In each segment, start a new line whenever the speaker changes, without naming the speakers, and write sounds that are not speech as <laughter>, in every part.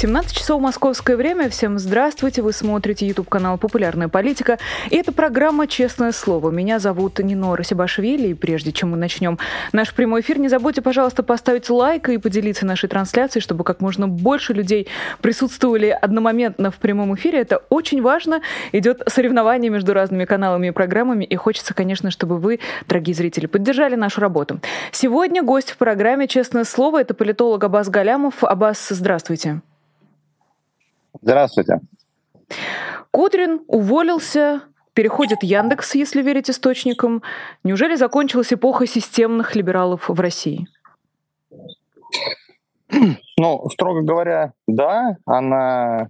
17 часов московское время. Всем здравствуйте. Вы смотрите YouTube канал «Популярная политика». И это программа «Честное слово». Меня зовут Нино Сибашвили. И прежде чем мы начнем наш прямой эфир, не забудьте, пожалуйста, поставить лайк и поделиться нашей трансляцией, чтобы как можно больше людей присутствовали одномоментно в прямом эфире. Это очень важно. Идет соревнование между разными каналами и программами. И хочется, конечно, чтобы вы, дорогие зрители, поддержали нашу работу. Сегодня гость в программе «Честное слово» — это политолог Абаз Галямов. Абаз, здравствуйте.
Здравствуйте.
Кудрин уволился, переходит Яндекс, если верить источникам. Неужели закончилась эпоха системных либералов в России?
Ну, строго говоря, да, она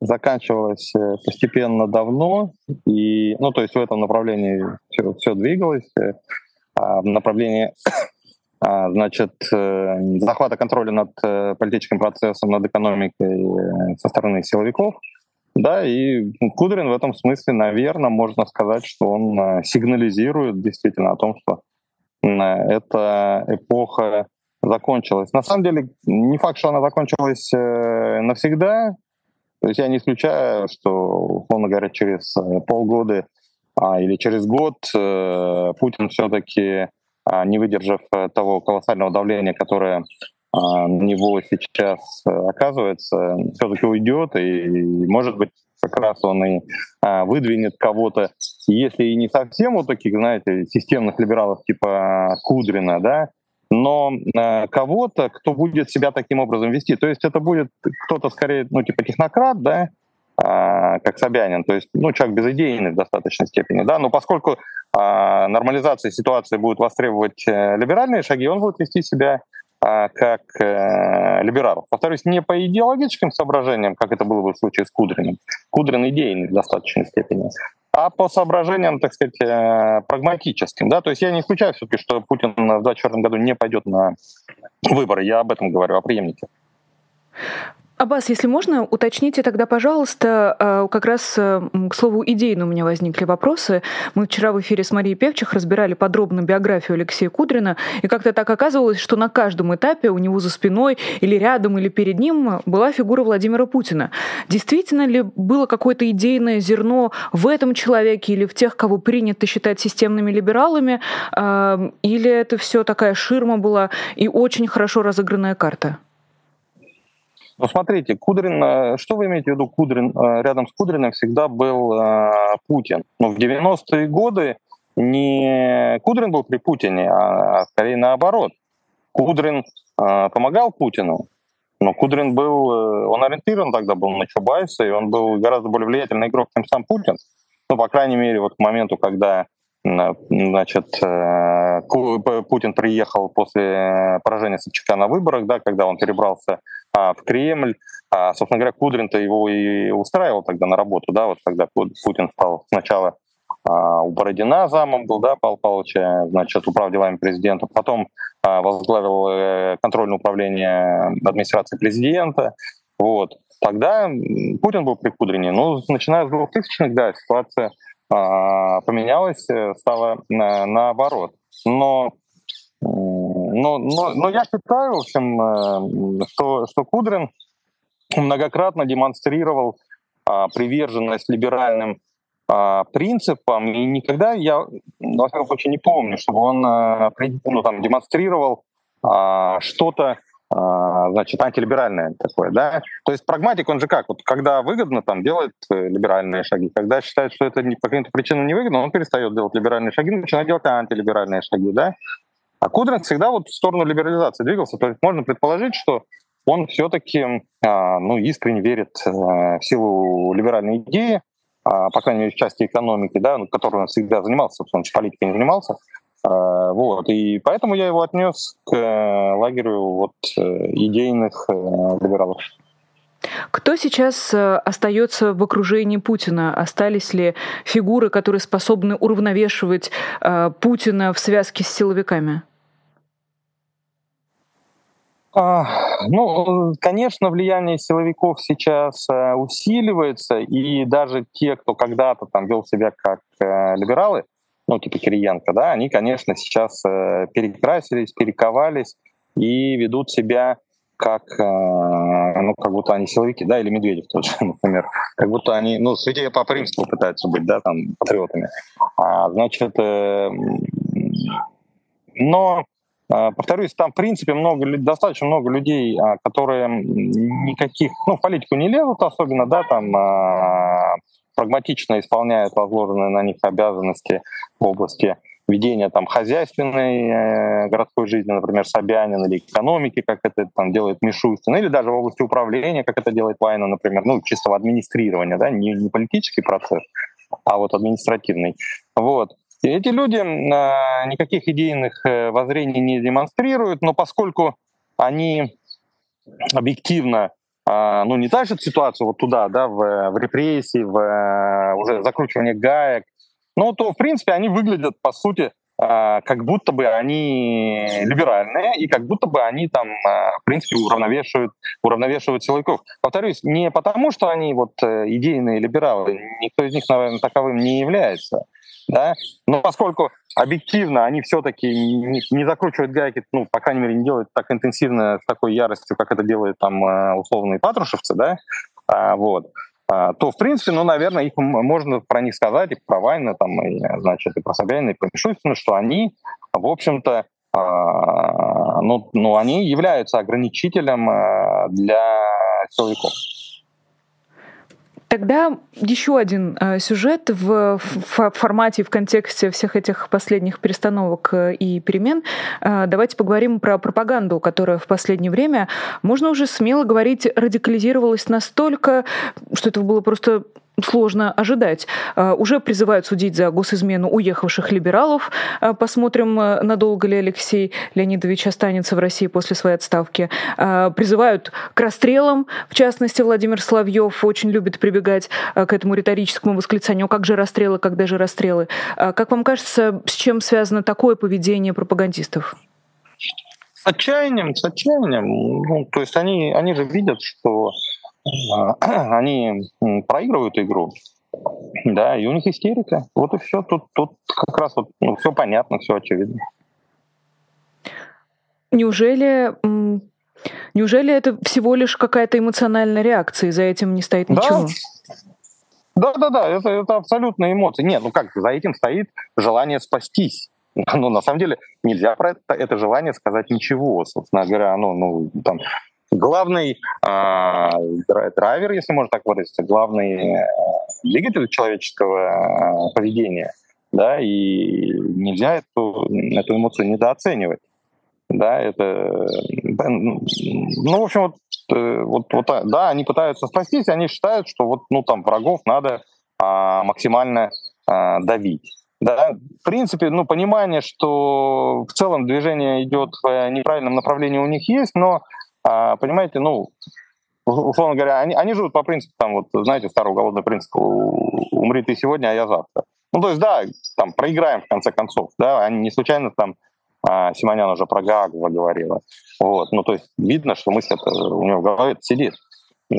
заканчивалась э, постепенно давно, и, ну, то есть в этом направлении все, все двигалось, э, а в направлении значит, э, захвата контроля над э, политическим процессом, над экономикой э, со стороны силовиков. Да, и Кудрин в этом смысле, наверное, можно сказать, что он сигнализирует действительно о том, что эта эпоха закончилась. На самом деле, не факт, что она закончилась навсегда. То есть я не исключаю, что, условно говоря, через полгода а, или через год Путин все-таки а, не выдержав э, того колоссального давления, которое а, на него сейчас э, оказывается, все-таки уйдет, и, может быть, как раз он и а, выдвинет кого-то, если и не совсем вот таких, знаете, системных либералов типа Кудрина, да, но кого-то, кто будет себя таким образом вести. То есть это будет кто-то скорее, ну, типа технократ, да, как Собянин, то есть, ну, человек безыдейный в достаточной степени, да, но поскольку а, нормализации ситуации будет востребовать э, либеральные шаги, он будет вести себя а, как э, либерал. Повторюсь, не по идеологическим соображениям, как это было бы в случае с Кудриным. Кудрин идейный в достаточной степени. А по соображениям, так сказать, э, прагматическим. Да? То есть я не исключаю все-таки, что Путин в 2024 году не пойдет на выборы. Я об этом говорю, о преемнике.
Аббас, если можно, уточните тогда, пожалуйста, э, как раз э, к слову идейно у меня возникли вопросы. Мы вчера в эфире с Марией Певчих разбирали подробно биографию Алексея Кудрина, и как-то так оказывалось, что на каждом этапе у него за спиной или рядом, или перед ним была фигура Владимира Путина. Действительно ли было какое-то идейное зерно в этом человеке или в тех, кого принято считать системными либералами, э, или это все такая ширма была и очень хорошо разыгранная карта?
Ну, смотрите, Кудрин, э, что вы имеете в виду Кудрин? Э, рядом с Кудриным всегда был э, Путин. Но в 90-е годы не Кудрин был при Путине, а скорее наоборот. Кудрин помогал Путину, но Кудрин был, он ориентирован тогда был на Чубайса, и он был гораздо более влиятельный игрок, чем сам Путин. Ну, по крайней мере, вот к моменту, когда значит, Путин приехал после поражения Собчака на выборах, да, когда он перебрался а, в Кремль. А, собственно говоря, Кудрин-то его и устраивал тогда на работу, да, вот когда Путин стал сначала а, у Бородина замом был, да, Павел Павловича, значит, управ делами президента, потом возглавил э, контрольное управление администрации президента, вот. Тогда Путин был при Кудрине, но начиная с 2000-х, да, ситуация поменялась, э, стала наоборот. Но но, но, но я считаю, в общем, э, что, что Кудрин многократно демонстрировал а, приверженность либеральным а, принципам, и никогда я, во всяком случае, не помню, чтобы он а, ну, там, демонстрировал а, что-то а, значит, антилиберальное такое, да. То есть прагматик, он же как, вот когда выгодно, там, делает э, либеральные шаги, когда считает, что это по каким-то причинам невыгодно, он перестает делать либеральные шаги, начинает делать антилиберальные шаги, да. А Кудрин всегда вот в сторону либерализации двигался. То есть можно предположить, что он все-таки а, ну, искренне верит э, в силу либеральной идеи, а, по крайней мере, в части экономики, да, которой он всегда занимался, собственно, политикой не занимался. А, вот. И поэтому я его отнес к э, лагерю вот, э, идейных либералов.
Кто сейчас остается в окружении Путина? Остались ли фигуры, которые способны уравновешивать Путина в связке с силовиками?
А, ну, конечно, влияние силовиков сейчас э, усиливается, и даже те, кто когда-то там вел себя как э, либералы, ну, типа Кириенко, да, они, конечно, сейчас э, перекрасились, перековались и ведут себя как, ну, как будто они силовики, да, или Медведев тоже, <laughs> например, как будто они, ну, святее Папа Римского пытаются быть, да, там, патриотами. А, значит, но а, повторюсь, там, в принципе, много, достаточно много людей, а, которые никаких, ну, в политику не лезут особенно, да, там а, прагматично исполняют возложенные на них обязанности в области ведения там хозяйственной э, городской жизни, например, Собянин, или экономики, как это там делает Мишустин, или даже в области управления, как это делает Вайна, например, ну, чистого администрирования, да, не, не политический процесс, а вот административный. Вот. И эти люди э, никаких идейных э, воззрений не демонстрируют, но поскольку они объективно ну, не тащат ситуацию вот туда, да, в, в репрессии, в э, уже закручивание гаек, ну, то, в принципе, они выглядят, по сути, э, как будто бы они либеральные, и как будто бы они там, э, в принципе, уравновешивают, уравновешивают силовиков. Повторюсь, не потому, что они вот э, идейные либералы, никто из них, наверное, таковым не является, да, но поскольку объективно они все-таки не, не закручивают гайки, ну, по крайней мере, не делают так интенсивно, с такой яростью, как это делают там э, условные патрушевцы, да, а, вот, а, то, в принципе, ну, наверное, их можно про них сказать, и про Вайна, там, и, значит, и про Собянина, и про Мишустина, что они, в общем-то, а, ну, ну, они являются ограничителем а, для силовиков.
Тогда еще один э, сюжет в, формате, в контексте всех этих последних перестановок э, и перемен. Э, давайте поговорим про пропаганду, которая в последнее время, можно уже смело говорить, радикализировалась настолько, что это было просто сложно ожидать. А, уже призывают судить за госизмену уехавших либералов. А, посмотрим, э, надолго ли Алексей Леонидович останется в России после своей отставки. А, призывают к расстрелам. В частности, Владимир Соловьев очень любит прибегать к этому риторическому восклицанию «как же расстрелы, когда же расстрелы?». Как вам кажется, с чем связано такое поведение пропагандистов?
С отчаянием, с отчаянием. Ну, то есть они, они же видят, что <clears throat> они проигрывают игру, да, и у них истерика. Вот и все. Тут, тут как раз вот ну, все понятно, все очевидно.
Неужели Неужели это всего лишь какая-то эмоциональная реакция, и за этим не стоит ничего?
Да, да, да, это, это абсолютно эмоции. Нет, ну как, за этим стоит желание спастись. <laughs> Ну, на самом деле, нельзя про это, это желание сказать ничего. Собственно говоря, ну, ну там, главный э, драйвер, если можно так выразиться, главный э, двигатель человеческого э, поведения, да, и нельзя эту, эту эмоцию недооценивать. Да, это, ну, в общем, вот, э, вот, вот, да, они пытаются спастись, они считают, что вот, ну, там, врагов надо а, максимально а, давить. Да, в принципе, ну, понимание, что в целом движение идет в неправильном направлении у них есть, но а, понимаете, ну, условно говоря, они, они живут по принципу, там, вот, знаете, старый уголовный принцип «умри ты сегодня, а я завтра». Ну, то есть, да, там, проиграем в конце концов, да, они не случайно там а, Симонян уже про Гаагу говорила. Вот, ну, то есть, видно, что мысль это у него в голове сидит.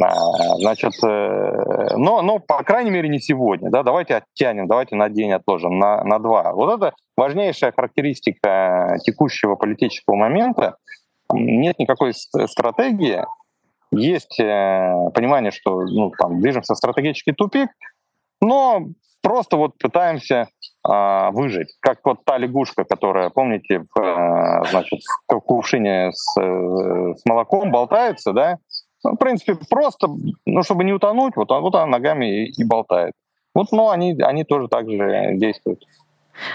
А, значит, э, но, но, по крайней мере, не сегодня. Да? Давайте оттянем, давайте на день отложим, на, на два. Вот это важнейшая характеристика текущего политического момента, нет никакой стратегии, есть э, понимание, что ну, там, движемся в стратегический тупик, но просто вот пытаемся э, выжить. Как вот та лягушка, которая, помните, в, э, значит, в кувшине с, э, с молоком болтается, да? Ну, в принципе, просто, ну, чтобы не утонуть, вот, вот она ногами и, и болтает. Вот, ну, они, они тоже так же действуют.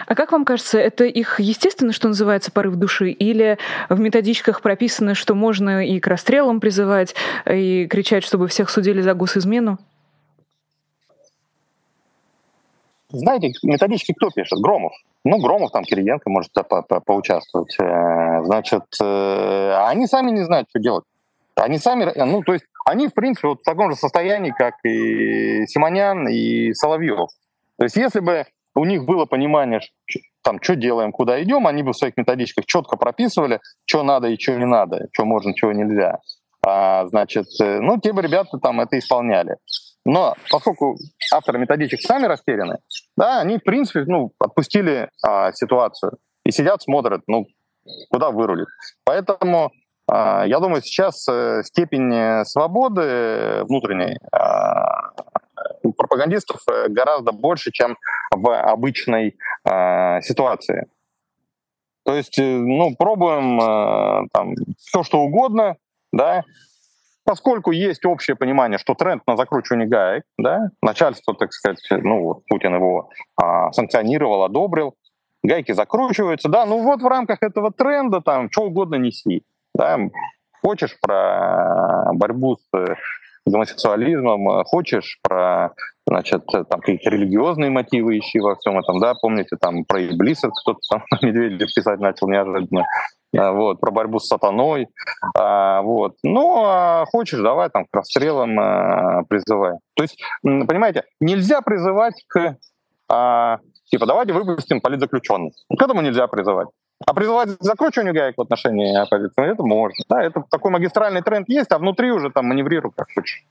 А как вам кажется, это их естественно, что называется, порыв души? Или в методичках прописано, что можно и к расстрелам призывать, и кричать, чтобы всех судили за госизмену?
Знаете, методички кто пишет? Громов. Ну, Громов, там, Кириенко может по -по поучаствовать. Э, значит, э, они сами не знают, что делать. Они сами, ну, то есть они, в принципе, вот в таком же состоянии, как и Симонян, и Соловьев. То есть если бы у них было понимание, там, что делаем, куда идем, они бы в своих методичках четко прописывали, что надо и что не надо, что можно, чего нельзя. А, значит, э, ну, те бы ребята там это исполняли. Но поскольку авторы методичек сами растеряны, да, они, в принципе, ну, отпустили а, ситуацию и сидят, смотрят, ну, куда вырулит. Поэтому а, я думаю, сейчас а, степень свободы внутренней а, пропагандистов э, гораздо больше, чем в обычной э, ситуации. То есть, э, ну, пробуем э, там все, что угодно, да, поскольку есть общее понимание, что тренд на закручивание гаек, да, начальство, так сказать, ну вот Путин его а, санкционировал, одобрил, гайки закручиваются, да, ну вот в рамках этого тренда там что угодно неси, да, хочешь про борьбу с гомосексуализмом, э, хочешь про значит, там какие-то религиозные мотивы ищи во всем этом, да, помните, там про Иблисов кто-то там <laughs> Медведев писать начал неожиданно, а, вот, про борьбу с сатаной, вот. Ну, а хочешь, давай там к расстрелам призывай. То есть, понимаете, нельзя призывать к, а, типа, давайте выпустим политзаключенных. К этому нельзя призывать. А призывать к закручиванию гаек в отношении оппозиции, это можно. Да, это такой магистральный тренд есть, а внутри уже там маневрируй как хочешь.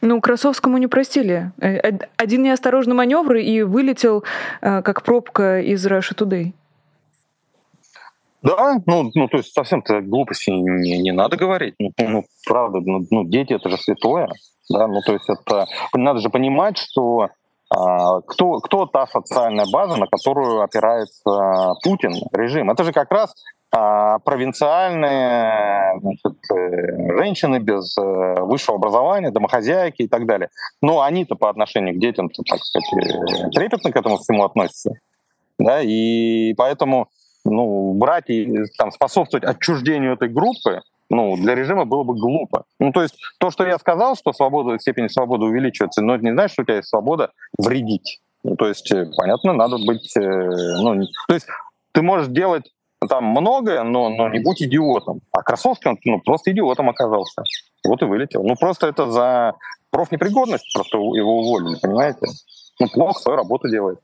Ну, Красовскому не простили. Э, один неосторожный маневр и вылетел э, как пробка из Russia Today.
Да, ну, ну то есть совсем-то глупости не, не надо говорить. Ну, ну правда, ну, ну, дети это же святое. Да, ну, то есть это надо же понимать, что кто, кто та социальная база, на которую опирается Путин, режим. Это же как раз а, провинциальные значит, э, женщины без э, высшего образования, домохозяйки и так далее. Но они-то по отношению к детям, так сказать, э, трепетно к этому всему относятся. Да? И поэтому ну, брать и там, способствовать отчуждению этой группы, ну, для режима было бы глупо. Ну, то есть то, что я сказал, что свобода, степень свободы увеличивается, но это не значит, что у тебя есть свобода вредить. Ну, то есть, э, понятно, надо быть... Э, ну, то есть ты можешь делать там многое, но, но не будь идиотом. А Красовский, он ну, просто идиотом оказался. Вот и вылетел. Ну, просто это за профнепригодность просто его уволили, понимаете? Ну, плохо свою работу делает.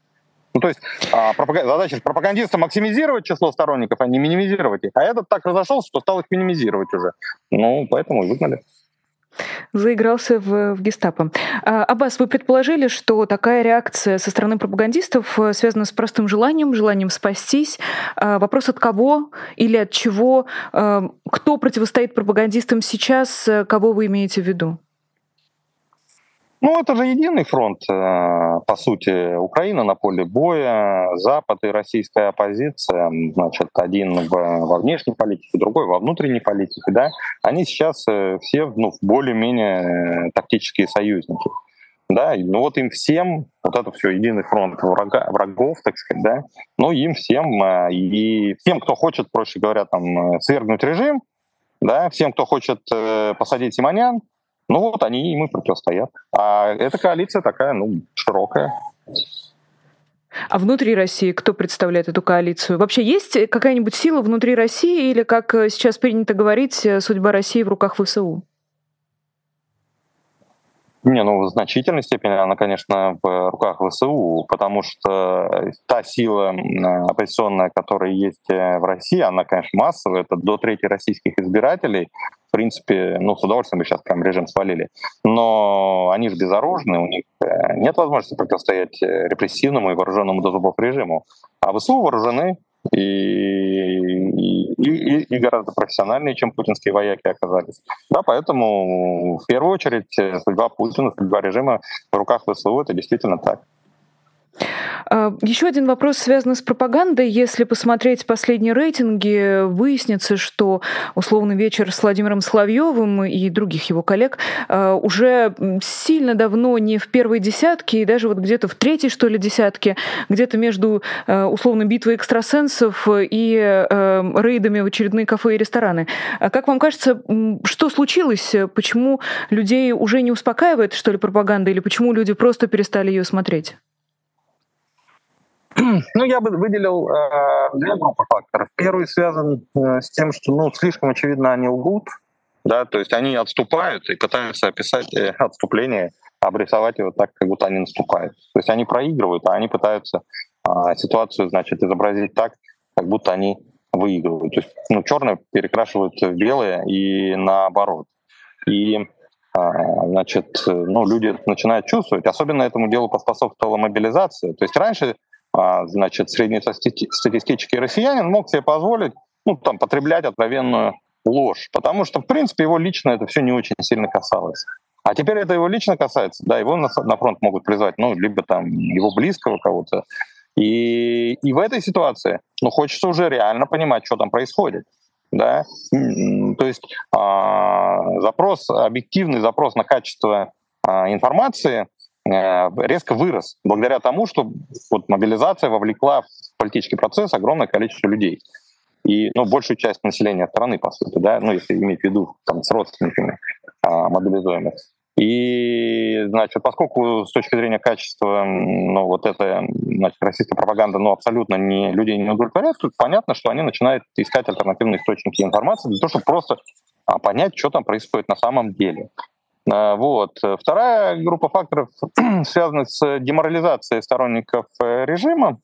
Ну, то есть а, пропаг... задача пропагандиста максимизировать число сторонников, а не минимизировать их. А этот так разошелся, что стал их минимизировать уже. Ну, поэтому и выгнали.
Заигрался в, в гестапо. А, Аббас, вы предположили, что такая реакция со стороны пропагандистов э, связана с простым желанием, желанием спастись. А, вопрос от кого или от чего? А, кто противостоит пропагандистам сейчас? Кого вы имеете в виду?
Ну, это же единый фронт, э, по сути. Украина на поле боя, Запад и российская оппозиция, значит, один во внешней политике, другой во внутренней политике, да, они сейчас э, все ну, более-менее э, тактические союзники. Да, ну вот им всем, вот это все единый фронт врага, врагов, так сказать, да, ну им всем, и всем, кто хочет, проще говоря, там, свергнуть режим, да, всем, кто хочет посадить Симонян, ну вот они ему противостоят. А эта коалиция такая, ну, широкая.
А внутри России кто представляет эту коалицию? Вообще есть какая-нибудь сила внутри России или, как сейчас принято говорить, судьба России в руках ВСУ?
Не, ну в значительной степени она, конечно, в руках ВСУ, потому что та сила оппозиционная, которая есть э, в России, она, конечно, массовая, это до трети российских избирателей. В принципе, ну, с удовольствием бы сейчас прям режим свалили. Но они же безоружны, у них э, нет возможности противостоять э, репрессивному и вооруженному до зубов режиму. А ВСУ вооружены, и, и, и гораздо профессиональнее, чем путинские вояки оказались. Да, поэтому в первую очередь судьба Путина, судьба режима в руках ВСУ, это действительно так.
А, Еще один вопрос связан с пропагандой. Если посмотреть последние рейтинги, выяснится, что условный вечер с Владимиром Соловьевым и других его коллег а, уже сильно давно не в первой десятке, и даже вот где-то в третьей, что ли, десятке, где-то между а, условно битвой экстрасенсов и рейдами в очередные кафе и рестораны. Как вам кажется, что случилось? Почему людей уже не успокаивает, что ли, пропаганда, или почему люди просто перестали ее смотреть? <clears throat>
Ну, я бы выделил э, две группы факторов. Первый связан э, с тем, что, ну, слишком очевидно они лгут, да, то есть они отступают и пытаются описать э, отступление, обрисовать его так, как будто они наступают. То есть они проигрывают, а они пытаются а, ситуацию, значит, изобразить так, как будто они выигрывают. То есть ну, черное перекрашивают в белое и наоборот. И а, значит, ну, люди начинают чувствовать. Особенно этому делу поспособствовала мобилизация. То есть раньше значит, среднестатистический россиянин мог себе позволить ну, там, потреблять откровенную ложь, потому что, в принципе, его лично это все не очень сильно касалось. А теперь это его лично касается, да, его на, на фронт могут призвать, ну, либо там его близкого кого-то. И, и в этой ситуации, ну, хочется уже реально понимать, что там происходит. Да? То есть э, запрос, объективный запрос на качество э, информации резко вырос благодаря тому, что вот мобилизация вовлекла в политический процесс огромное количество людей и ну, большую часть населения страны, по сути, да, ну, если иметь в виду там, с родственниками а, мобилизуемых. И, значит, поскольку с точки зрения качества, ну, вот эта, значит, российская пропаганда, ну, абсолютно не, людей не удовлетворяет, тут понятно, что они начинают искать альтернативные источники информации для того, чтобы просто а, понять, что там происходит на самом деле. А, вот. Вторая группа факторов <clears throat> связана с деморализацией сторонников э, режима.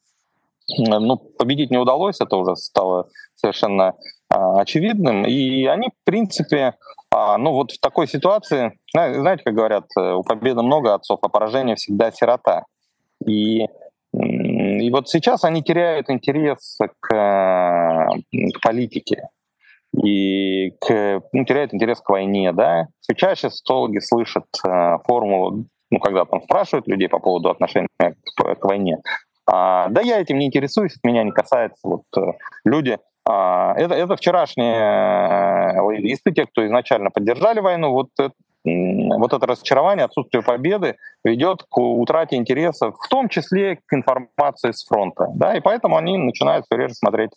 Ну, победить не удалось, это уже стало совершенно а, очевидным. И они, в принципе, а, ну вот в такой ситуации, знаете, как говорят, э, у победы много отцов, а поражение всегда сирота. И, и вот сейчас они теряют интерес к, к политике и к, ну, теряют интерес к войне, да. Все чаще социологи слышат э, формулу, ну, когда там спрашивают людей по поводу отношения к, к войне, а, да я этим не интересуюсь, меня не касается. Вот э, люди а, это, это вчерашние э, лоялисты, те, кто изначально поддержали войну, вот, вот это разочарование, отсутствие победы ведет к утрате интереса, в том числе к информации с фронта. Да, и поэтому они начинают все реже смотреть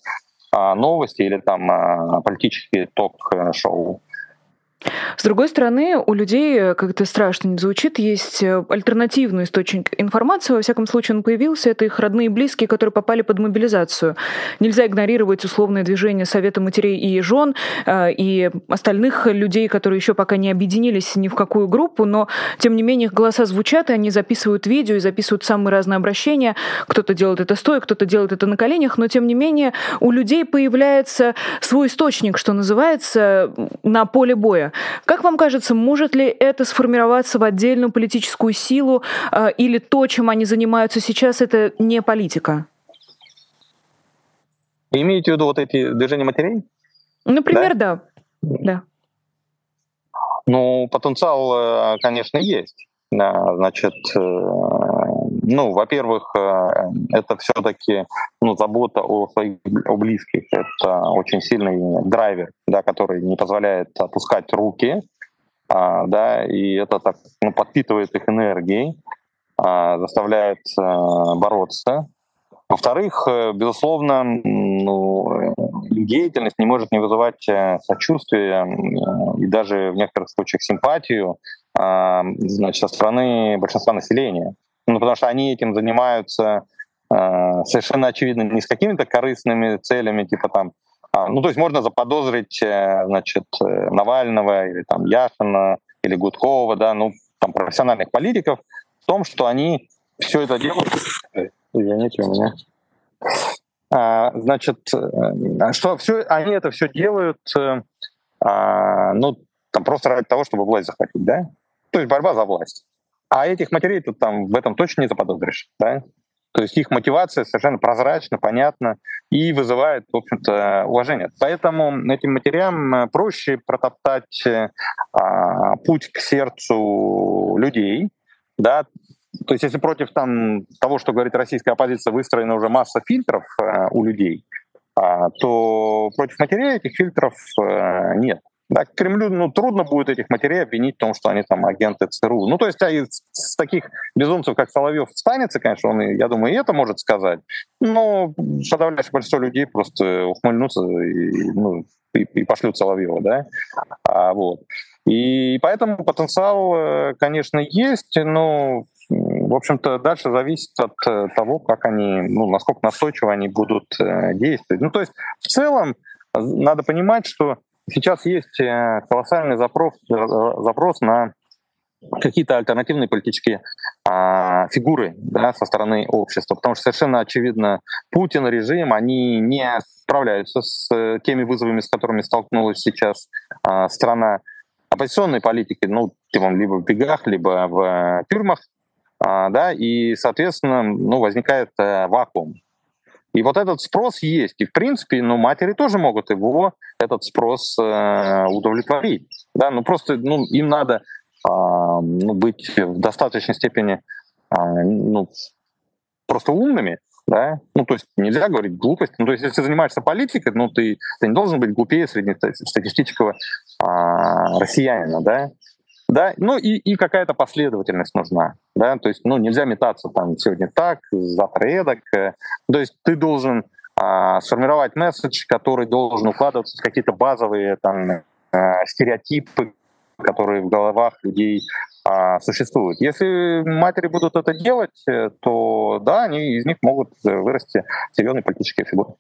новости или там а, политические ток-шоу.
С другой стороны, у людей, как это страшно не звучит, есть э, альтернативный источник информации. Во всяком случае, он появился. Это их родные и близкие, которые попали под мобилизацию. Нельзя игнорировать условное движение Совета матерей и жен э, и остальных людей, которые еще пока не объединились ни в какую группу, но, тем не менее, их голоса звучат, и они записывают видео и записывают самые разные обращения. Кто-то делает это стоя, кто-то делает это на коленях, но, тем не менее, у людей появляется свой источник, что называется, на поле боя. Как вам кажется, может ли это сформироваться в отдельную политическую силу э, или то, чем они занимаются сейчас, это не политика?
Вы имеете в виду вот эти движения матерей?
Например, да. да. да.
Ну, потенциал, э, конечно, есть. Значит, э, ну, во-первых, э, это все-таки ну, забота о своих о близких. Это очень сильный драйвер, да, который не позволяет опускать руки, а, да, и это так ну, подпитывает их энергией, а, заставляет а, бороться. Во-вторых, безусловно, ну, деятельность не может не вызывать сочувствия и даже в некоторых случаях симпатию значит, со стороны большинства населения. Ну, потому что они этим занимаются э, совершенно очевидно не с какими-то корыстными целями, типа там, а, ну, то есть можно заподозрить, э, значит, э, Навального или там Яшина или Гудкова, да, ну, там профессиональных политиков в том, что они все это делают. Извините, у меня. А, значит, э, что все, они это все делают, а, ну, там просто ради того, чтобы власть захватить, да? То есть борьба за власть. А этих матерей тут там в этом точно не заподозришь, да? То есть их мотивация совершенно прозрачна, понятна и вызывает, в общем-то, уважение. Поэтому этим матерям э, проще протоптать э, а, путь к сердцу людей, да, то есть если против там, того, что говорит российская оппозиция, выстроена уже масса фильтров э, у людей, а, то против матерей этих фильтров э, нет. Да, Кремлю ну, трудно будет этих матерей обвинить в том, что они там агенты ЦРУ. Ну, то есть а из, с таких безумцев, как Соловьев, станется, конечно, он, я думаю, и это может сказать. Но подавляющее большинство людей просто ухмыльнутся и, ну, и, и пошлют Соловьева, да. А, вот. И поэтому потенциал, э, конечно, есть, но в общем-то, дальше зависит от э, того, как они, ну, насколько настойчиво они будут э, действовать. Ну, то есть, в целом, надо понимать, что Сейчас есть э, колоссальный запрос, э, запрос на какие-то альтернативные политические а, фигуры да, со стороны общества, потому что совершенно очевидно, Путин, режим, они не справляются с э, теми вызовами, с которыми столкнулась сейчас а, страна. Оппозиционные политики, ну, типа, либо в бегах, либо в тюрьмах, а, да, и, соответственно, ну, возникает а, вакуум. И вот этот спрос есть. И, в принципе, ну, матери тоже могут его, этот спрос э, удовлетворить. Да? Ну, просто ну, им надо а, ну, быть в достаточной степени а, ну, просто умными, да, ну, то есть нельзя говорить глупость, ну, то есть если занимаешься политикой, ну, ты, ты не должен быть глупее среднестатистического а, россиянина, да, да, ну и, и какая-то последовательность нужна, да, то есть, ну, нельзя метаться там сегодня так, завтра эдак, э, то есть ты должен а, сформировать месседж, который должен укладываться в какие-то базовые там э, стереотипы, которые в головах людей а, существуют. Если матери будут это делать, э, то да, они из них могут вырасти серьезные политические фигуры.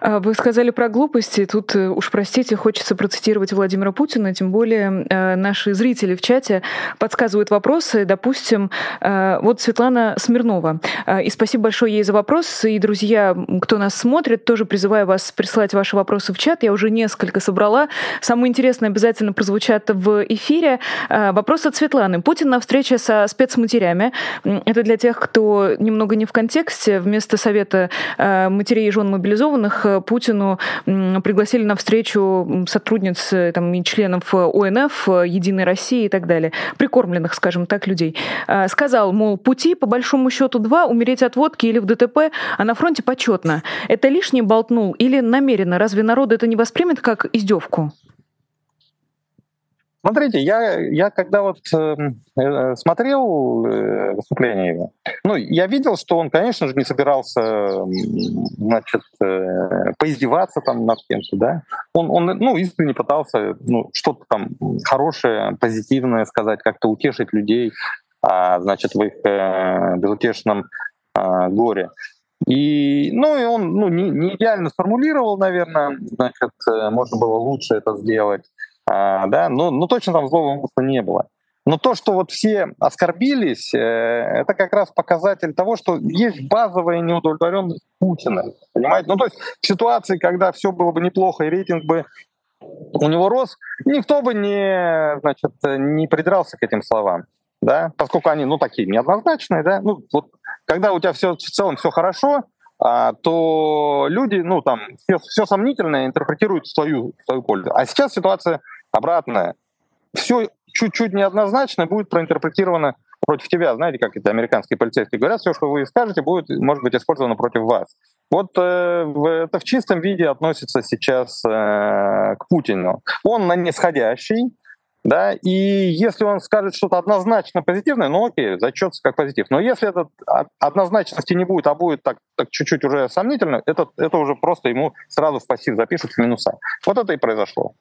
А, вы сказали про глупости. Тут э, уж простите, хочется процитировать Владимира Путина, тем более э, наши зрители в чате подсказывают вопросы. Допустим, э, вот Светлана Смирнова. И спасибо большое ей за вопрос. И, друзья, кто нас смотрит, тоже призываю вас присылать ваши вопросы в чат. Я уже несколько собрала. Самые интересные обязательно прозвучат в эфире. Вопрос от Светланы. Путин на встрече со спецматерями. Это для тех, кто немного не в контексте. Вместо совета матерей и жен мобилизованных мобилизованных э, Путину пригласили на встречу сотрудниц э, там, и членов э, ОНФ, Единой России и так далее, прикормленных, скажем так, людей. Сказал, мол, пути по большому счету два, умереть от водки или в ДТП, а на фронте почетно. Это лишний болтнул или намеренно? Разве народ это не воспримет как издевку?
Смотрите, я, я когда вот эм, э, смотрел э, выступление его, ну, я видел, что он, конечно же, не собирался, значит, э, поиздеваться там над кем-то, да. Он, он, ну, искренне пытался, ну, что-то там хорошее, позитивное сказать, как-то утешить людей, а, значит, в их э, безутешном э, горе. И, ну, и он ну, не, не идеально сформулировал, наверное, значит, э, можно было лучше это сделать. А, да, ну, ну точно там злого умысла не было. Но то, что вот все оскорбились, э, это как раз показатель того, что есть базовая неудовлетворенность Путина. Понимаете? Ну, то есть в ситуации, когда все было бы неплохо и рейтинг бы у него рос, никто бы не, значит, не придрался к этим словам. Да? Поскольку они, ну, такие неоднозначные, да, ну, вот, когда у тебя все в целом все хорошо, а, то люди, ну, там, все, все сомнительное интерпретируют в свою, в свою пользу. А сейчас ситуация обратная. Все чуть-чуть неоднозначно будет проинтерпретировано против тебя. Знаете, как это американские полицейские говорят, все, что вы скажете, будет, может быть использовано против вас. Вот э, это в чистом виде относится сейчас э, к Путину. Он на нисходящий, да, и если он скажет что-то однозначно позитивное, ну окей, зачется как позитив. Но если это однозначности не будет, а будет так, так чуть-чуть уже сомнительно, это, это уже просто ему сразу в пассив запишут в минуса. Вот это и произошло.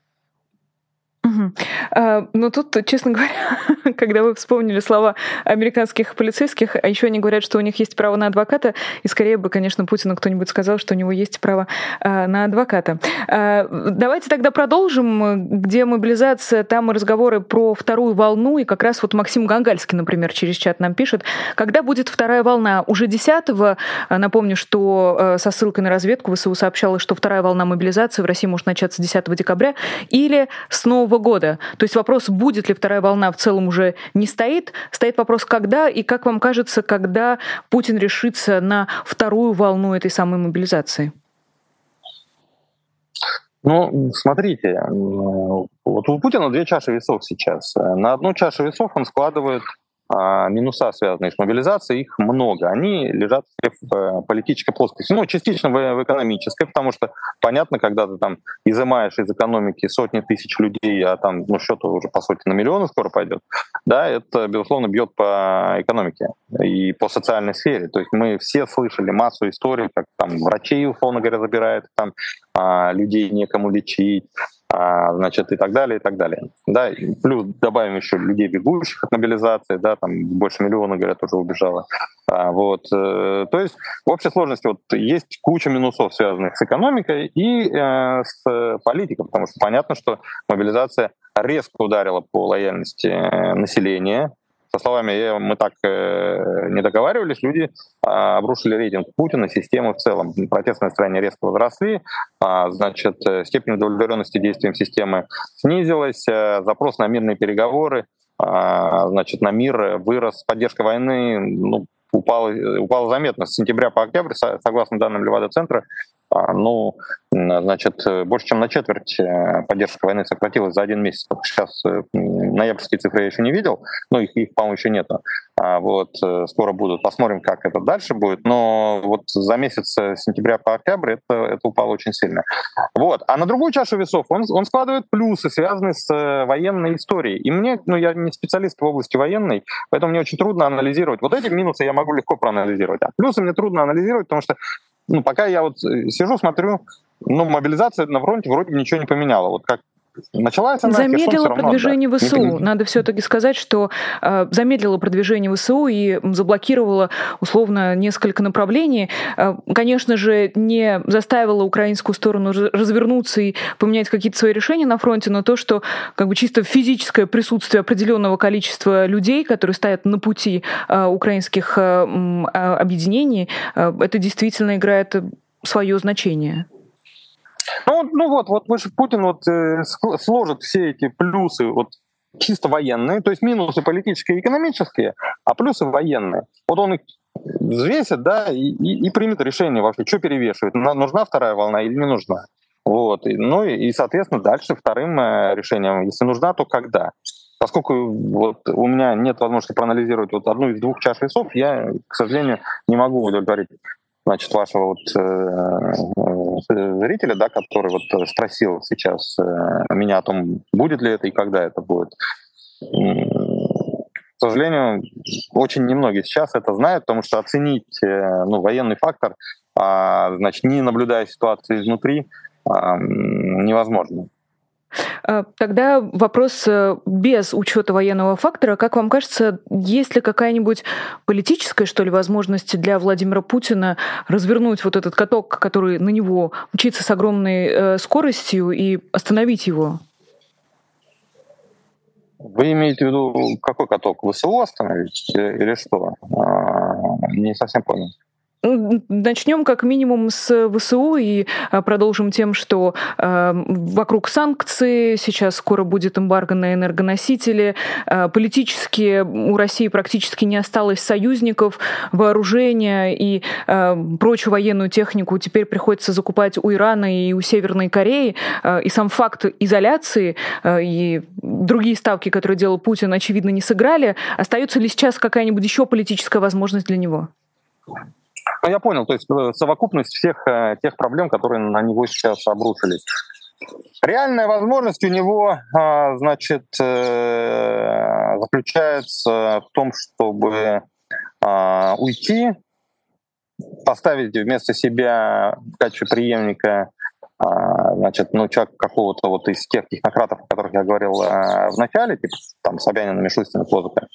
Ну тут, честно говоря, <laughs> когда вы вспомнили слова американских полицейских, а еще они говорят, что у них есть право на адвоката, и скорее бы, конечно, Путину кто-нибудь сказал, что у него есть право а, на адвоката. А, давайте тогда продолжим, где мобилизация, там разговоры про вторую волну, и как раз вот Максим Гангальский, например, через чат нам пишет, когда будет вторая волна? Уже 10-го, а, напомню, что со ссылкой на разведку ВСУ сообщала, что вторая волна мобилизации в России может начаться 10 декабря, или снова Нового года. То есть вопрос, будет ли вторая волна, в целом уже не стоит. Стоит вопрос, когда и как вам кажется, когда Путин решится на вторую волну этой самой мобилизации?
Ну, смотрите, вот у Путина две чаши весов сейчас. На одну чашу весов он складывает а, минуса, связанные с мобилизацией, их много. Они лежат в э, политической плоскости. Ну, частично в, экономической, потому что понятно, когда ты там изымаешь из экономики сотни тысяч людей, а там, ну, счет уже, по сути, на миллионы скоро пойдет, да, это, безусловно, бьет по экономике и по социальной сфере. То есть мы все слышали массу историй, как там врачей, условно говоря, забирают, там а, людей некому лечить, значит, и так далее, и так далее. Да, и плюс добавим еще людей, бегущих от мобилизации, да, там больше миллиона, говорят, уже убежало. А, вот, э, то есть в общей сложности вот есть куча минусов, связанных с экономикой и э, с политикой, потому что понятно, что мобилизация резко ударила по лояльности населения, со словами «мы так э, не договаривались», люди а, обрушили рейтинг Путина, системы в целом. Протестные настроения резко возросли, а, значит, э, степень удовлетворенности действием системы снизилась, э, запрос на мирные переговоры, а, значит, на мир вырос, поддержка войны ну, упала, упала заметно. С сентября по октябрь, согласно данным Левада-центра, ну, значит, больше чем на четверть э, поддержка войны сократилась за один месяц. Сейчас э, ноябрьские цифры я еще не видел, но их, их по-моему, еще нету. А вот э, скоро будут. Посмотрим, как это дальше будет. Но вот за месяц сентября по октябрь это, это упало очень сильно. Вот. А на другую чашу весов он, он складывает плюсы, связанные с военной историей. И мне, ну, я не специалист в области военной, поэтому мне очень трудно анализировать. Вот эти минусы я могу легко проанализировать. А плюсы мне трудно анализировать, потому что ну, пока я вот э, сижу, смотрю, ну, мобилизация на фронте вроде ничего не поменяла. Вот как Началась она,
замедлила продвижение да. ВСУ. Надо все-таки сказать, что э, замедлила продвижение ВСУ и заблокировала условно несколько направлений. Э, конечно же, не заставила украинскую сторону развернуться и поменять какие-то свои решения на фронте, но то, что как бы чисто физическое присутствие определенного количества людей, которые стоят на пути э, украинских э, э, объединений, э, это действительно играет свое значение.
Ну, ну вот, вот Путин вот э, сложит все эти плюсы вот чисто военные, то есть минусы политические и экономические, а плюсы военные. Вот он их взвесит, да, и, и, и примет решение вообще, что перевешивает, нужна вторая волна или не нужна. Вот. Ну и, и, соответственно, дальше вторым э, решением, если нужна, то когда. Поскольку вот у меня нет возможности проанализировать вот одну из двух чаш весов, я, к сожалению, не могу удовлетворить значит, вашего вот э, э, зрителя, да, который вот спросил сейчас э, меня о том, будет ли это и когда это будет. К сожалению, очень немногие сейчас это знают, потому что оценить э, ну, военный фактор, а, значит, не наблюдая ситуацию изнутри, а, невозможно.
Э, тогда вопрос э, без учета военного фактора. Как вам кажется, есть ли какая-нибудь политическая, что ли, возможность для Владимира Путина развернуть вот этот каток, который на него мчится с огромной э, скоростью, и остановить его?
Вы имеете в виду какой каток? ВСУ остановить или что? А, не совсем понял.
Начнем как минимум с ВСУ и а, продолжим тем, что э, вокруг санкций, сейчас скоро будет эмбарго на энергоносители, э, политически у России практически не осталось союзников, вооружения и э, прочую военную технику теперь приходится закупать у Ирана и у Северной Кореи, э, и сам факт изоляции э, и другие ставки, которые делал Путин, очевидно, не сыграли. Остается ли сейчас какая-нибудь еще политическая возможность для него?
Ну, я понял, то есть э, совокупность всех э, тех проблем, которые на него сейчас обрушились. Реальная возможность у него, а, значит, э, заключается в том, чтобы а, уйти, поставить вместо себя в качестве преемника а, значит, ну, человек какого-то вот из тех технократов, о которых я говорил в начале, типа там Собянина, Мишустина, Козыка,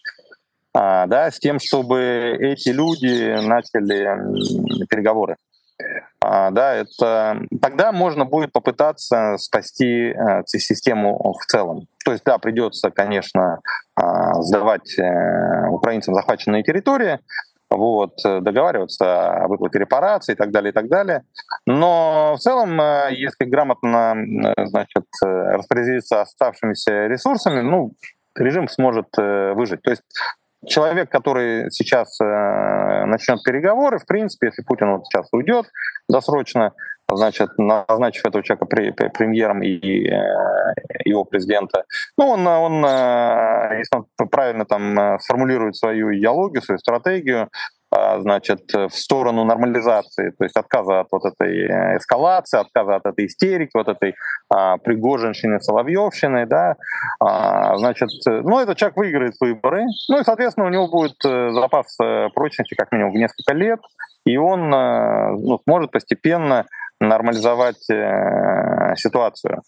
да, с тем, чтобы эти люди начали переговоры. А, да, это тогда можно будет попытаться спасти э, систему в целом. То есть, да, придется, конечно, а, сдавать э, украинцам захваченные территории, вот, договариваться о выплате репараций и так далее, и так далее. Но в целом, э, если грамотно значит, распорядиться оставшимися ресурсами, ну, режим сможет выжить. То есть человек, который сейчас э, начнет переговоры, в принципе, если Путин вот сейчас уйдет досрочно, значит, назначив этого человека премьером и э, его президента, ну, он, он, э, если он правильно там э, сформулирует свою идеологию, свою стратегию, значит, в сторону нормализации, то есть отказа от вот этой э, эскалации, отказа от этой истерики, вот этой а, пригожинщины, соловьевщины, да, а, значит, ну, этот человек выиграет выборы, ну, и, соответственно, у него будет э, запас э, прочности как минимум в несколько лет, и он ну, сможет постепенно нормализовать ситуацию.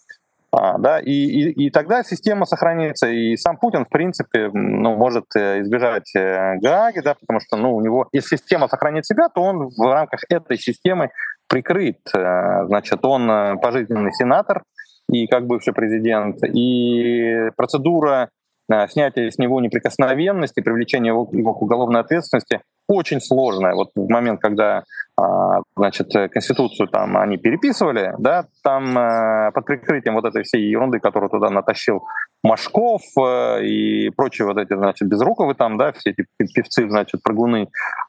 А, да, и, и, и тогда система сохранится, и сам Путин, в принципе, ну, может э, избежать э, Гааги, да, потому что ну, у него, если система сохранит себя, то он в рамках этой системы прикрыт. Э, значит, он пожизненный сенатор, и как бывший президент, и процедура э, снятия с него неприкосновенности, привлечения его, к уголовной ответственности очень сложная. Вот в момент, когда а, значит, Конституцию там они переписывали, да, там э, под прикрытием вот этой всей ерунды, которую туда натащил Машков э, и прочие вот эти, значит, Безруковы там, да, все эти певцы, значит, прыгуны,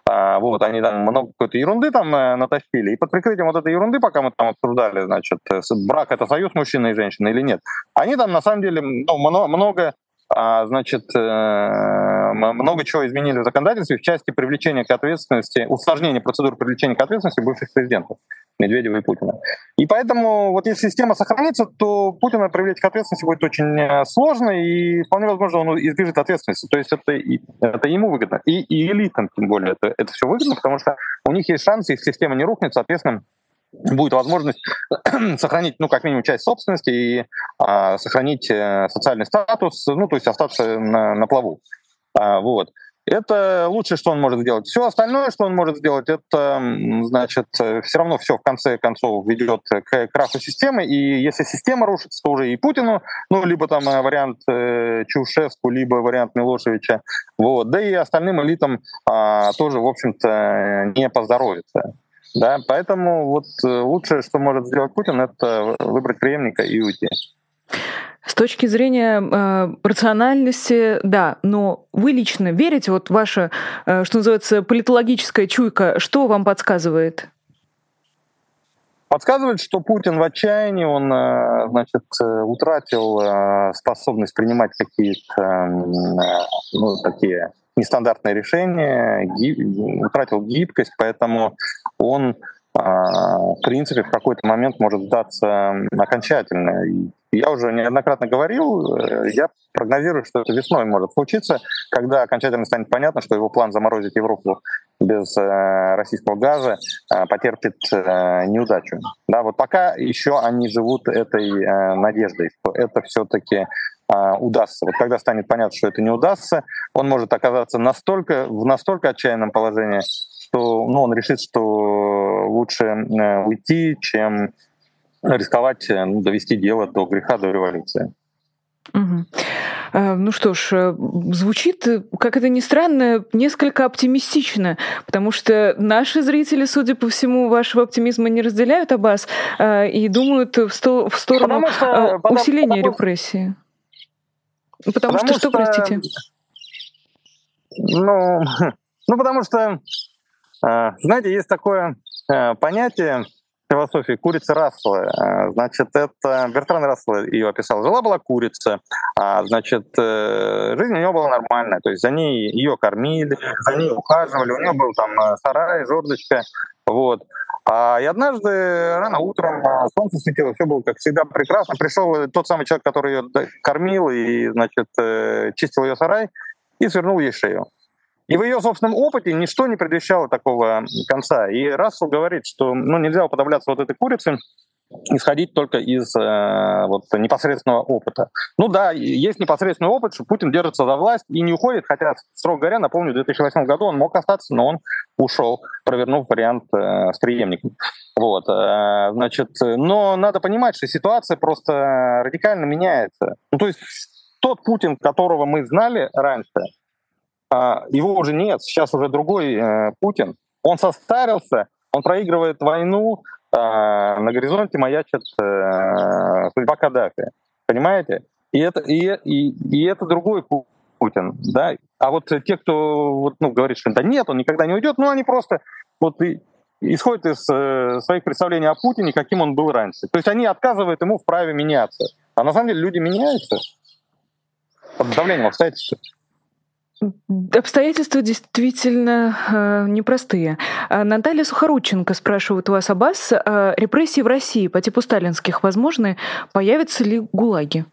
а, вот, они там много какой-то ерунды там натащили, и под прикрытием вот этой ерунды, пока мы там обсуждали, значит, брак — это союз мужчины и женщины или нет, они там на самом деле ну, много значит, э, много чего изменили в законодательстве в части привлечения к ответственности, усложнения процедуры привлечения к ответственности бывших президентов Медведева и Путина. И поэтому вот если система сохранится, то Путина привлечь к ответственности будет очень э, сложно, и вполне возможно он избежит ответственности. То есть это, это ему выгодно. И, и элитам, тем более, это, это все выгодно, потому что у них есть шанс, если система не рухнет, соответственно, будет возможность <clears throat> сохранить, ну, как минимум, часть собственности и а, сохранить э, социальный статус, ну, то есть остаться на, на плаву. А, вот. Это лучшее, что он может сделать. Все остальное, что он может сделать, это, значит, все равно все в конце концов ведет к краху системы. И если система рушится, то уже и Путину, ну, либо там э, вариант э, Чаушеску, либо вариант Милошевича. Вот. Да и остальным элитам а, тоже, в общем-то, не поздоровится. Да, поэтому вот э, лучшее, что может сделать Путин, это выбрать преемника и уйти.
С точки зрения э, рациональности, да, но вы лично верите, вот ваша, э, что называется, политологическая чуйка, что вам подсказывает?
Подсказывает, что Путин в отчаянии, он, э, значит, э, утратил способность принимать какие-то, ну, такие нестандартное решение, гиб, утратил гибкость, поэтому он а, в принципе, в какой-то момент может сдаться окончательно. Я уже неоднократно говорил, э, я прогнозирую, что это весной может случиться, когда окончательно станет понятно, что его план заморозить Европу без э, российского газа э, потерпит неудачу. Да, вот пока еще они живут этой надеждой, что это все-таки удастся. Вот когда станет понятно, что это не удастся, он может оказаться настолько, в настолько отчаянном положении, что ну, он решит, что лучше э, уйти, чем рисковать, э, ну, довести дело до греха, до революции.
Угу. Ну что ж, звучит, как это ни странно, несколько оптимистично, потому что наши зрители, судя по всему, вашего оптимизма не разделяют, Аббас, и думают в, сто, в сторону что, усиления потому, репрессий. Потому, потому что, что, простите?
Ну, <laughs> ну, потому что а, знаете, есть такое э, понятие философии курица Рассела. А, значит, это Бертран Рассел ее описал. Жила-была курица, а, значит, э, жизнь у нее была нормальная, то есть за ней ее кормили, за ней ухаживали, у нее был там э, сарай, жердочка, вот. А, и однажды рано утром солнце светило, все было как всегда прекрасно. Пришел тот самый человек, который ее кормил и, значит, чистил ее сарай и свернул ей шею. И в ее собственном опыте ничто не предвещало такого конца. И Рассел говорит, что ну, нельзя уподобляться вот этой курице, исходить только из э, вот, непосредственного опыта. Ну да, есть непосредственный опыт, что Путин держится за власть и не уходит, хотя, строго говоря, напомню, в 2008 году он мог остаться, но он ушел, провернув вариант э, с преемником. Вот, э, значит, но надо понимать, что ситуация просто радикально меняется. Ну, то есть тот Путин, которого мы знали раньше, а, его уже нет, сейчас уже другой э, Путин. Он состарился, он проигрывает войну, на горизонте маячит э, судьба Каддафи. Понимаете? И это, и, и, и это другой Путин. Да? А вот те, кто вот, ну, говорит, что да нет, он никогда не уйдет, ну они просто вот и, исходят из э, своих представлений о Путине, каким он был раньше. То есть они отказывают ему в праве меняться. А на самом деле люди меняются под давлением обстоятельств.
Обстоятельства действительно э, непростые. А Наталья Сухорученко спрашивает у вас, Аббас, э, репрессии в России по типу сталинских возможны? Появятся ли гулаги?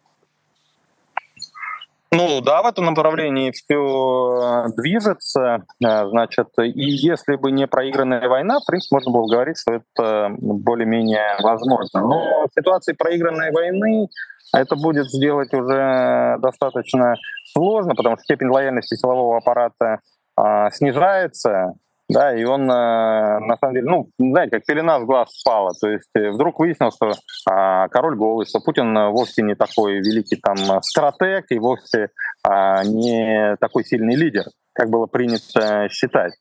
Ну да, в этом направлении все э, движется. Э, значит, и если бы не проигранная война, в принципе, можно было говорить, что это более-менее возможно. Но в ситуации проигранной войны это будет сделать уже достаточно сложно, потому что степень лояльности силового аппарата а, снижается, да, и он, на самом деле, ну, знаете, как пелена с глаз спала, то есть вдруг выяснилось, что а, король голый, что Путин вовсе не такой великий там стратег и вовсе а, не такой сильный лидер, как было принято считать,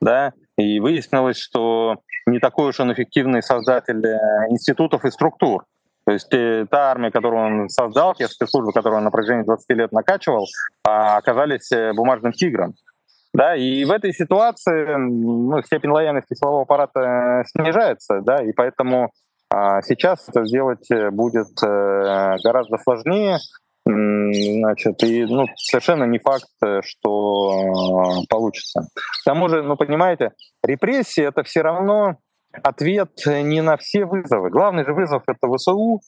да, и выяснилось, что не такой уж он эффективный создатель институтов и структур, то есть э, та армия, которую он создал, те спецслужбы, которые он на протяжении 20 лет накачивал, а, оказались э, бумажным тигром. Да, и в этой ситуации ну, степень лояльности силового аппарата э, снижается, да, и поэтому а, сейчас это сделать будет гораздо сложнее, значит, и ну, совершенно не факт, что получится. К тому же, ну, понимаете, репрессии — это все равно ответ не на все вызовы. Главный же вызов — это ВСУ,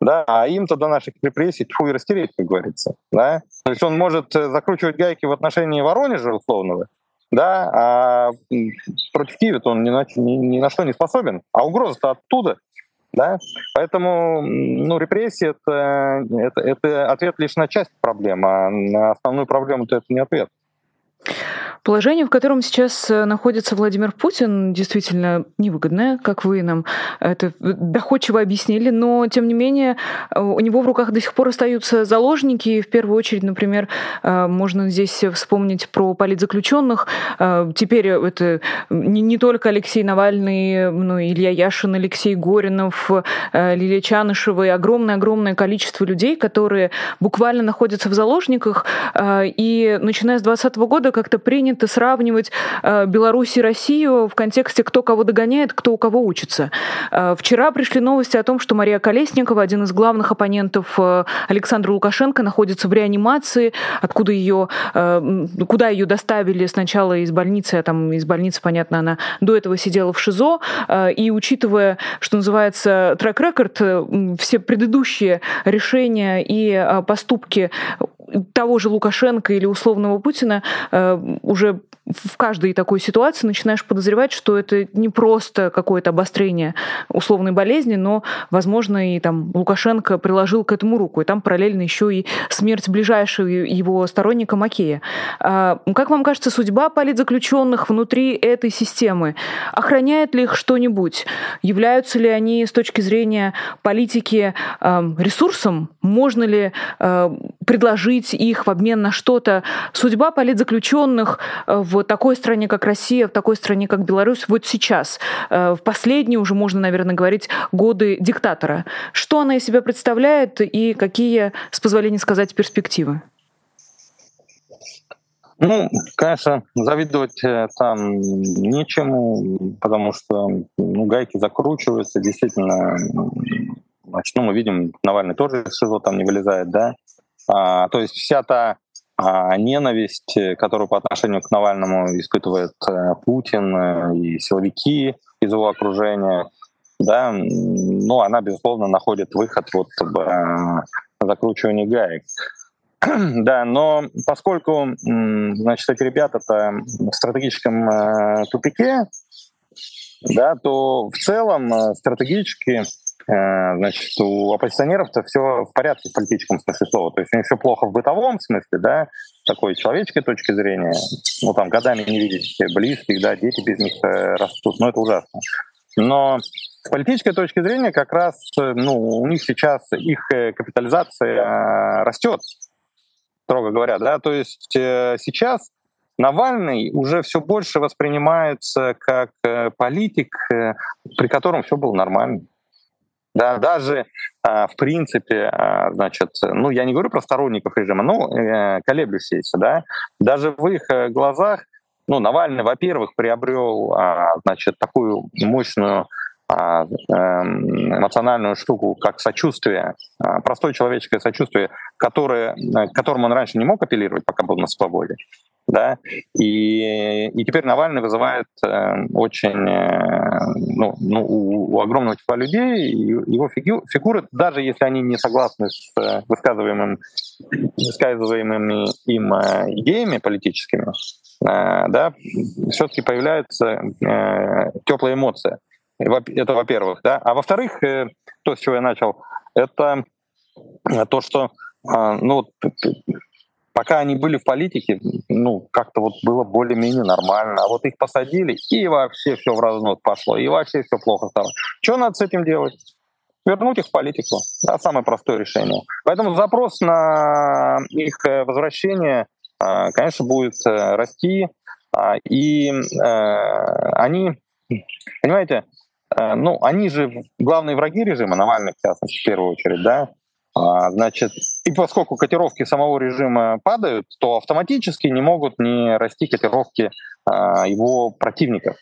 да, а им-то до наших репрессий тьфу и растереть, как говорится. Да? То есть он может э, закручивать гайки в отношении Воронежа условного, да, а против Киева он ни на, ни, ни на что не способен. А угроза-то оттуда. Да? Поэтому ну, репрессии это, это, это ответ лишь на часть проблемы, а на основную проблему это не ответ.
Положение, в котором сейчас э, находится Владимир Путин, действительно невыгодное, как вы нам это доходчиво объяснили, но, тем не менее, э, у него в руках до сих пор остаются заложники. И в первую очередь, например, э, можно здесь вспомнить про политзаключенных. Теперь это не, только Алексей Навальный, но и Илья Яшин, Алексей Горинов, Лилия Чанышева и огромное-огромное количество людей, которые буквально находятся в заложниках. И начиная с 2020 года как-то принято принято сравнивать э, Беларусь и Россию в контексте, кто кого догоняет, кто у кого учится. Э, вчера пришли новости о том, что Мария Колесникова, один из главных оппонентов э, Александра Лукашенко, находится в реанимации, откуда ее, куда ее доставили сначала из больницы, а там из больницы, понятно, она до этого сидела в ШИЗО, и учитывая, что называется, трек-рекорд, все предыдущие решения и поступки того же Лукашенко или условного Путина э, уже в каждой такой ситуации начинаешь подозревать, что это не просто какое-то обострение условной болезни, но, возможно, и там Лукашенко приложил к этому руку, и там параллельно еще и смерть ближайшего его сторонника Макея. А, как вам кажется, судьба политзаключенных внутри этой системы охраняет ли их что-нибудь? Являются ли они с точки зрения политики ресурсом? Можно ли предложить их в обмен на что-то? Судьба политзаключенных в в такой стране, как Россия, в такой стране, как Беларусь, вот сейчас, э, в последние уже можно, наверное, говорить, годы диктатора. Что она из себя представляет и какие, с позволения сказать, перспективы?
Ну, конечно, завидовать э, там нечему, потому что ну, гайки закручиваются, действительно. Значит, ну, мы видим, Навальный тоже из СИЗО там не вылезает, да. А, то есть вся та а ненависть, э, которую по отношению к Навальному испытывает э, Путин э, и силовики из его окружения, да, ну, она, безусловно, находит выход вот в закручивании гаек. <clears throat> Да, но поскольку, значит, эти ребята-то в стратегическом тупике, да, то в целом стратегически значит, у оппозиционеров-то все в порядке в политическом смысле слова. То есть у них все плохо в бытовом смысле, да, такой человеческой точки зрения. Ну, там, годами не видеть близких, да, дети без них э, растут. Ну, это ужасно. Но с политической точки зрения как раз, э, ну, у них сейчас их капитализация растет, строго говоря, да, то есть сейчас Навальный уже все больше воспринимается как политик, при котором все было нормально. Да, даже а, в принципе, а, значит, ну я не говорю про сторонников режима, но э, колеблющиеся, да, даже в их э, глазах, ну Навальный, во-первых, приобрел, а, значит, такую мощную эм, эмоциональную штуку, как сочувствие, простое человеческое сочувствие, которое, э, к которому он раньше не мог апеллировать, пока был на свободе да, и, и теперь Навальный вызывает э, очень, э, ну, ну у, у огромного числа людей его фигу, фигуры, даже если они не согласны с э, высказываемым, высказываемыми им э, идеями политическими, э, да, все-таки появляется э, теплая эмоция. Это во-первых, да, а во-вторых, э, то, с чего я начал, это то, что, э, ну, пока они были в политике, ну, как-то вот было более-менее нормально. А вот их посадили, и вообще все в разнос пошло, и вообще все плохо стало. Что надо с этим делать? Вернуть их в политику. Да, самое простое решение. Поэтому запрос на их э, возвращение, э, конечно, будет э, расти. А, и они, понимаете, ну, они же главные враги режима, Навальный, в частности, в первую очередь, да, а, значит, и поскольку котировки самого режима падают, то автоматически не могут не расти котировки а, его противников.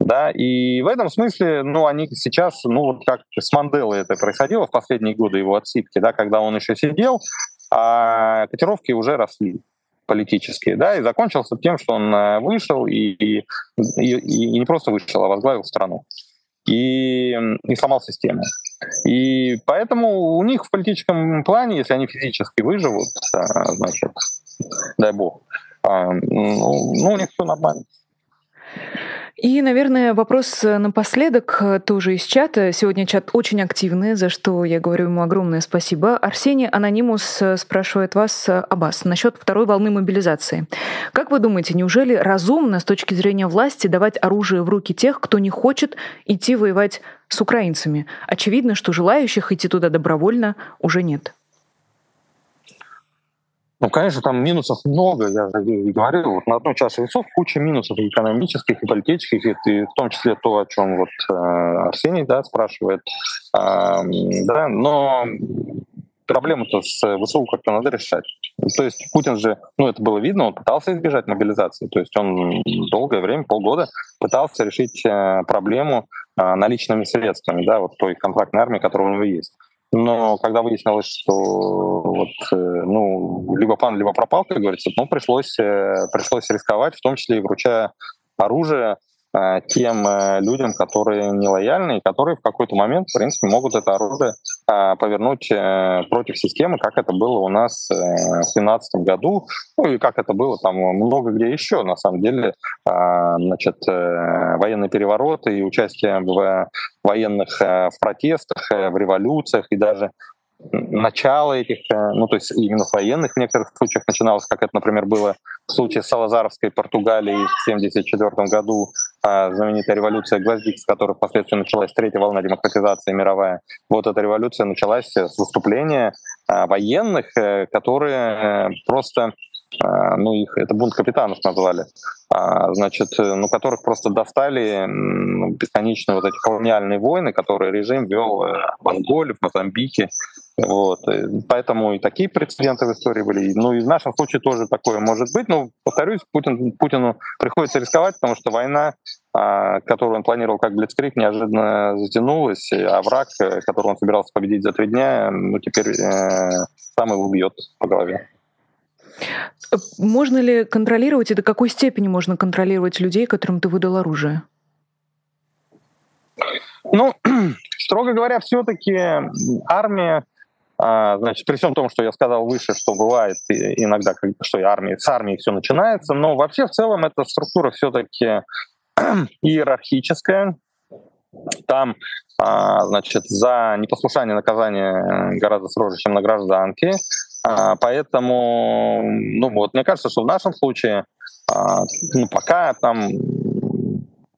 Да, и в этом смысле, ну, они сейчас, ну, вот как с Манделой это происходило в последние годы его отсидки, да, когда он еще сидел, а котировки уже росли политические, да, и закончился тем, что он э, вышел и, и, и, и не просто вышел, а возглавил страну и, и сломал систему. И поэтому у них в политическом плане, если они физически выживут, а, значит, дай бог, а, ну, ну у них все нормально.
И, наверное, вопрос э, напоследок э, тоже из чата. Сегодня чат очень активный, за что я говорю ему огромное спасибо. Арсений Анонимус э, спрашивает вас, Аббас, насчет второй волны мобилизации. Как вы думаете, неужели разумно с точки зрения власти давать оружие в руки тех, кто не хочет идти воевать с украинцами? Очевидно, что желающих идти туда добровольно уже нет.
Ну, конечно, там минусов много, я говорил, вот на одной чаше весов куча минусов экономических, и политических, и в том числе то, о чем вот э, Арсений да, спрашивает. Э, да, но проблему-то с ВСУ как-то надо решать. То есть Путин же, ну это было видно, он пытался избежать мобилизации. То есть он долгое время, полгода, пытался решить э, проблему э, наличными средствами, да, вот той контрактной армии, которая у него есть. Но когда выяснилось, что вот, э, ну, либо пан, либо пропал, как говорится, ну, пришлось, э, пришлось рисковать, в том числе и вручая оружие тем э, людям, которые нелояльны и которые в какой-то момент, в принципе, могут это оружие э, повернуть против системы, как это было у нас в 2017 году, ну и как это было там много где еще, на самом деле, значит, военные перевороты и участие в военных в протестах, в революциях и даже начало этих, э, ну то есть именно военных в некоторых случаях начиналось, как это, например, было в случае Салазаровской Португалией в 1974 году, знаменитая революция Гвоздик, с которой впоследствии началась третья волна демократизации мировая. Вот эта революция началась с выступления а, военных, э, которые э, просто ну, их это бунт капитанов назвали, а, значит, ну, которых просто достали бесконечные вот эти колониальные войны, которые режим вел в Анголе, в Мозамбике, вот. Поэтому и такие прецеденты в истории были. Ну и в нашем случае тоже такое может быть. Но, повторюсь, Путин, Путину приходится рисковать, потому что война, а, которую он планировал как Блицкрик, неожиданно затянулась, а враг, который он собирался победить за три дня, ну теперь э, сам его убьет по голове.
Можно ли контролировать и до какой степени можно контролировать людей, которым ты выдал оружие?
Ну, <clears throat> строго говоря, все-таки армия значит, при всем том, что я сказал выше, что бывает иногда, что и армии, с армией все начинается, но вообще в целом эта структура все-таки <clears throat> иерархическая. Там, а, значит, за непослушание наказание гораздо строже, чем на гражданке. А, поэтому, ну вот, мне кажется, что в нашем случае, ну, пока там,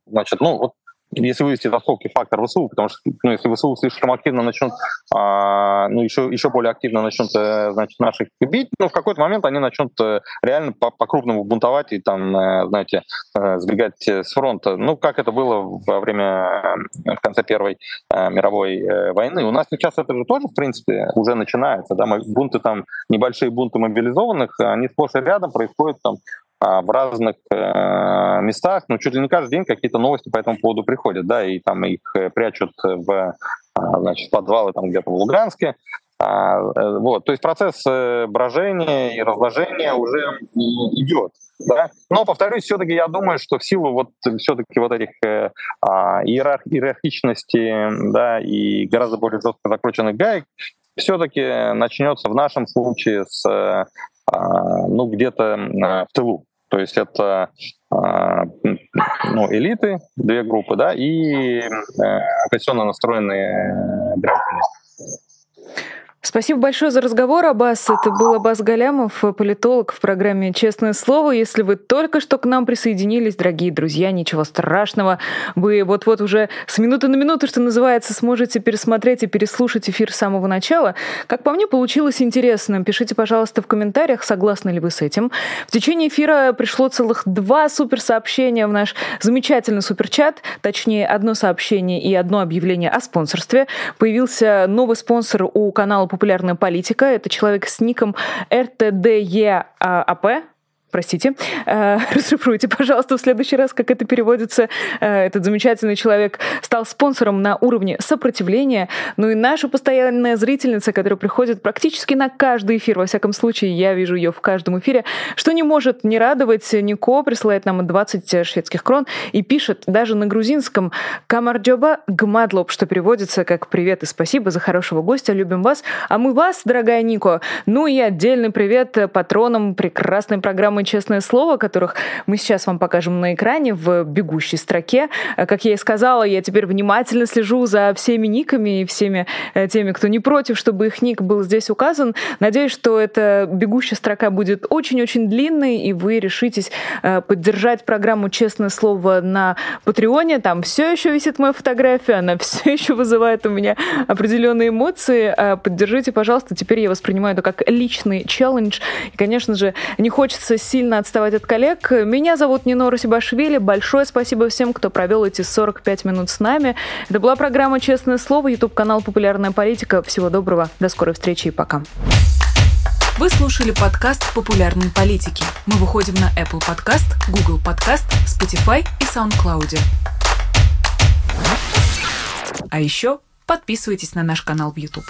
значит, ну, вот если вывести за скобки фактор ВСУ, потому что ну, если ВСУ слишком активно начнут, а, ну еще, еще более активно начнут, э, значит, наших бить, ну в какой-то момент они начнут э, реально по-крупному бунтовать и там, э, знаете, сбегать с фронта. Ну, как это было во время, в конце Первой мировой войны. У нас сейчас это же тоже, в принципе, уже начинается, да, бунты там, небольшие бунты мобилизованных, они сплошь и рядом происходят там в разных э, местах, ну, чуть ли не каждый день какие-то новости по этому поводу приходят, да, и там их э, прячут в, а, значит, подвалы там где-то в Луганске, а, э, вот, то есть процесс брожения и разложения уже идет. Да? Но, повторюсь, все-таки я думаю, что в силу вот все-таки вот этих э, иерарх, иерархичности да, и гораздо более жестко закрученных гаек, все-таки начнется в нашем случае с ну, где-то в тылу. То есть это а, ну, элиты, две группы, да, и э, оппозиционно настроенные граждане.
Спасибо большое за разговор, Аббас. Это был Аббас Галямов, политолог в программе «Честное слово». Если вы только что к нам присоединились, дорогие друзья, ничего страшного. Вы вот-вот уже с минуты на минуту, что называется, сможете пересмотреть и переслушать эфир с самого начала. Как по мне, получилось интересно. Пишите, пожалуйста, в комментариях, согласны ли вы с этим. В течение эфира пришло целых два суперсообщения в наш замечательный суперчат. Точнее, одно сообщение и одно объявление о спонсорстве. Появился новый спонсор у канала популярная политика. Это человек с ником RTDEAP простите, э, <laughs> расшифруйте, пожалуйста, в следующий раз, как это переводится. Э, этот замечательный человек стал спонсором на уровне сопротивления. Ну и наша постоянная зрительница, которая приходит практически на каждый эфир, во всяком случае, я вижу ее в каждом эфире, что не может не радовать. Нико присылает нам 20 шведских крон и пишет даже на грузинском «Камарджоба гмадлоп», что переводится как «Привет и спасибо за хорошего гостя, любим вас». А мы вас, дорогая Нико. Ну и отдельный привет патронам прекрасной программы честное слово, которых мы сейчас вам покажем на экране в бегущей строке. Э, как я и сказала, я теперь внимательно слежу за всеми никами и всеми э, теми, кто не против, чтобы их ник был здесь указан. Надеюсь, что эта бегущая строка будет очень-очень длинной, и вы решитесь э, поддержать программу «Честное слово» на Патреоне. Там все еще висит моя фотография, она <laughs> все еще вызывает у меня определенные эмоции. Поддержите, пожалуйста. Теперь я воспринимаю это как личный челлендж. И, конечно же, не хочется сильно отставать от коллег. Меня зовут Нино Сибашвили. Большое спасибо всем, кто провел эти 45 минут с нами. Это была программа «Честное слово», YouTube-канал «Популярная политика». Всего доброго, до скорой встречи и пока.
Вы слушали подкаст «Популярные политики». Мы выходим на Apple Podcast, Google Podcast, Spotify и SoundCloud. А еще подписывайтесь на наш канал в YouTube.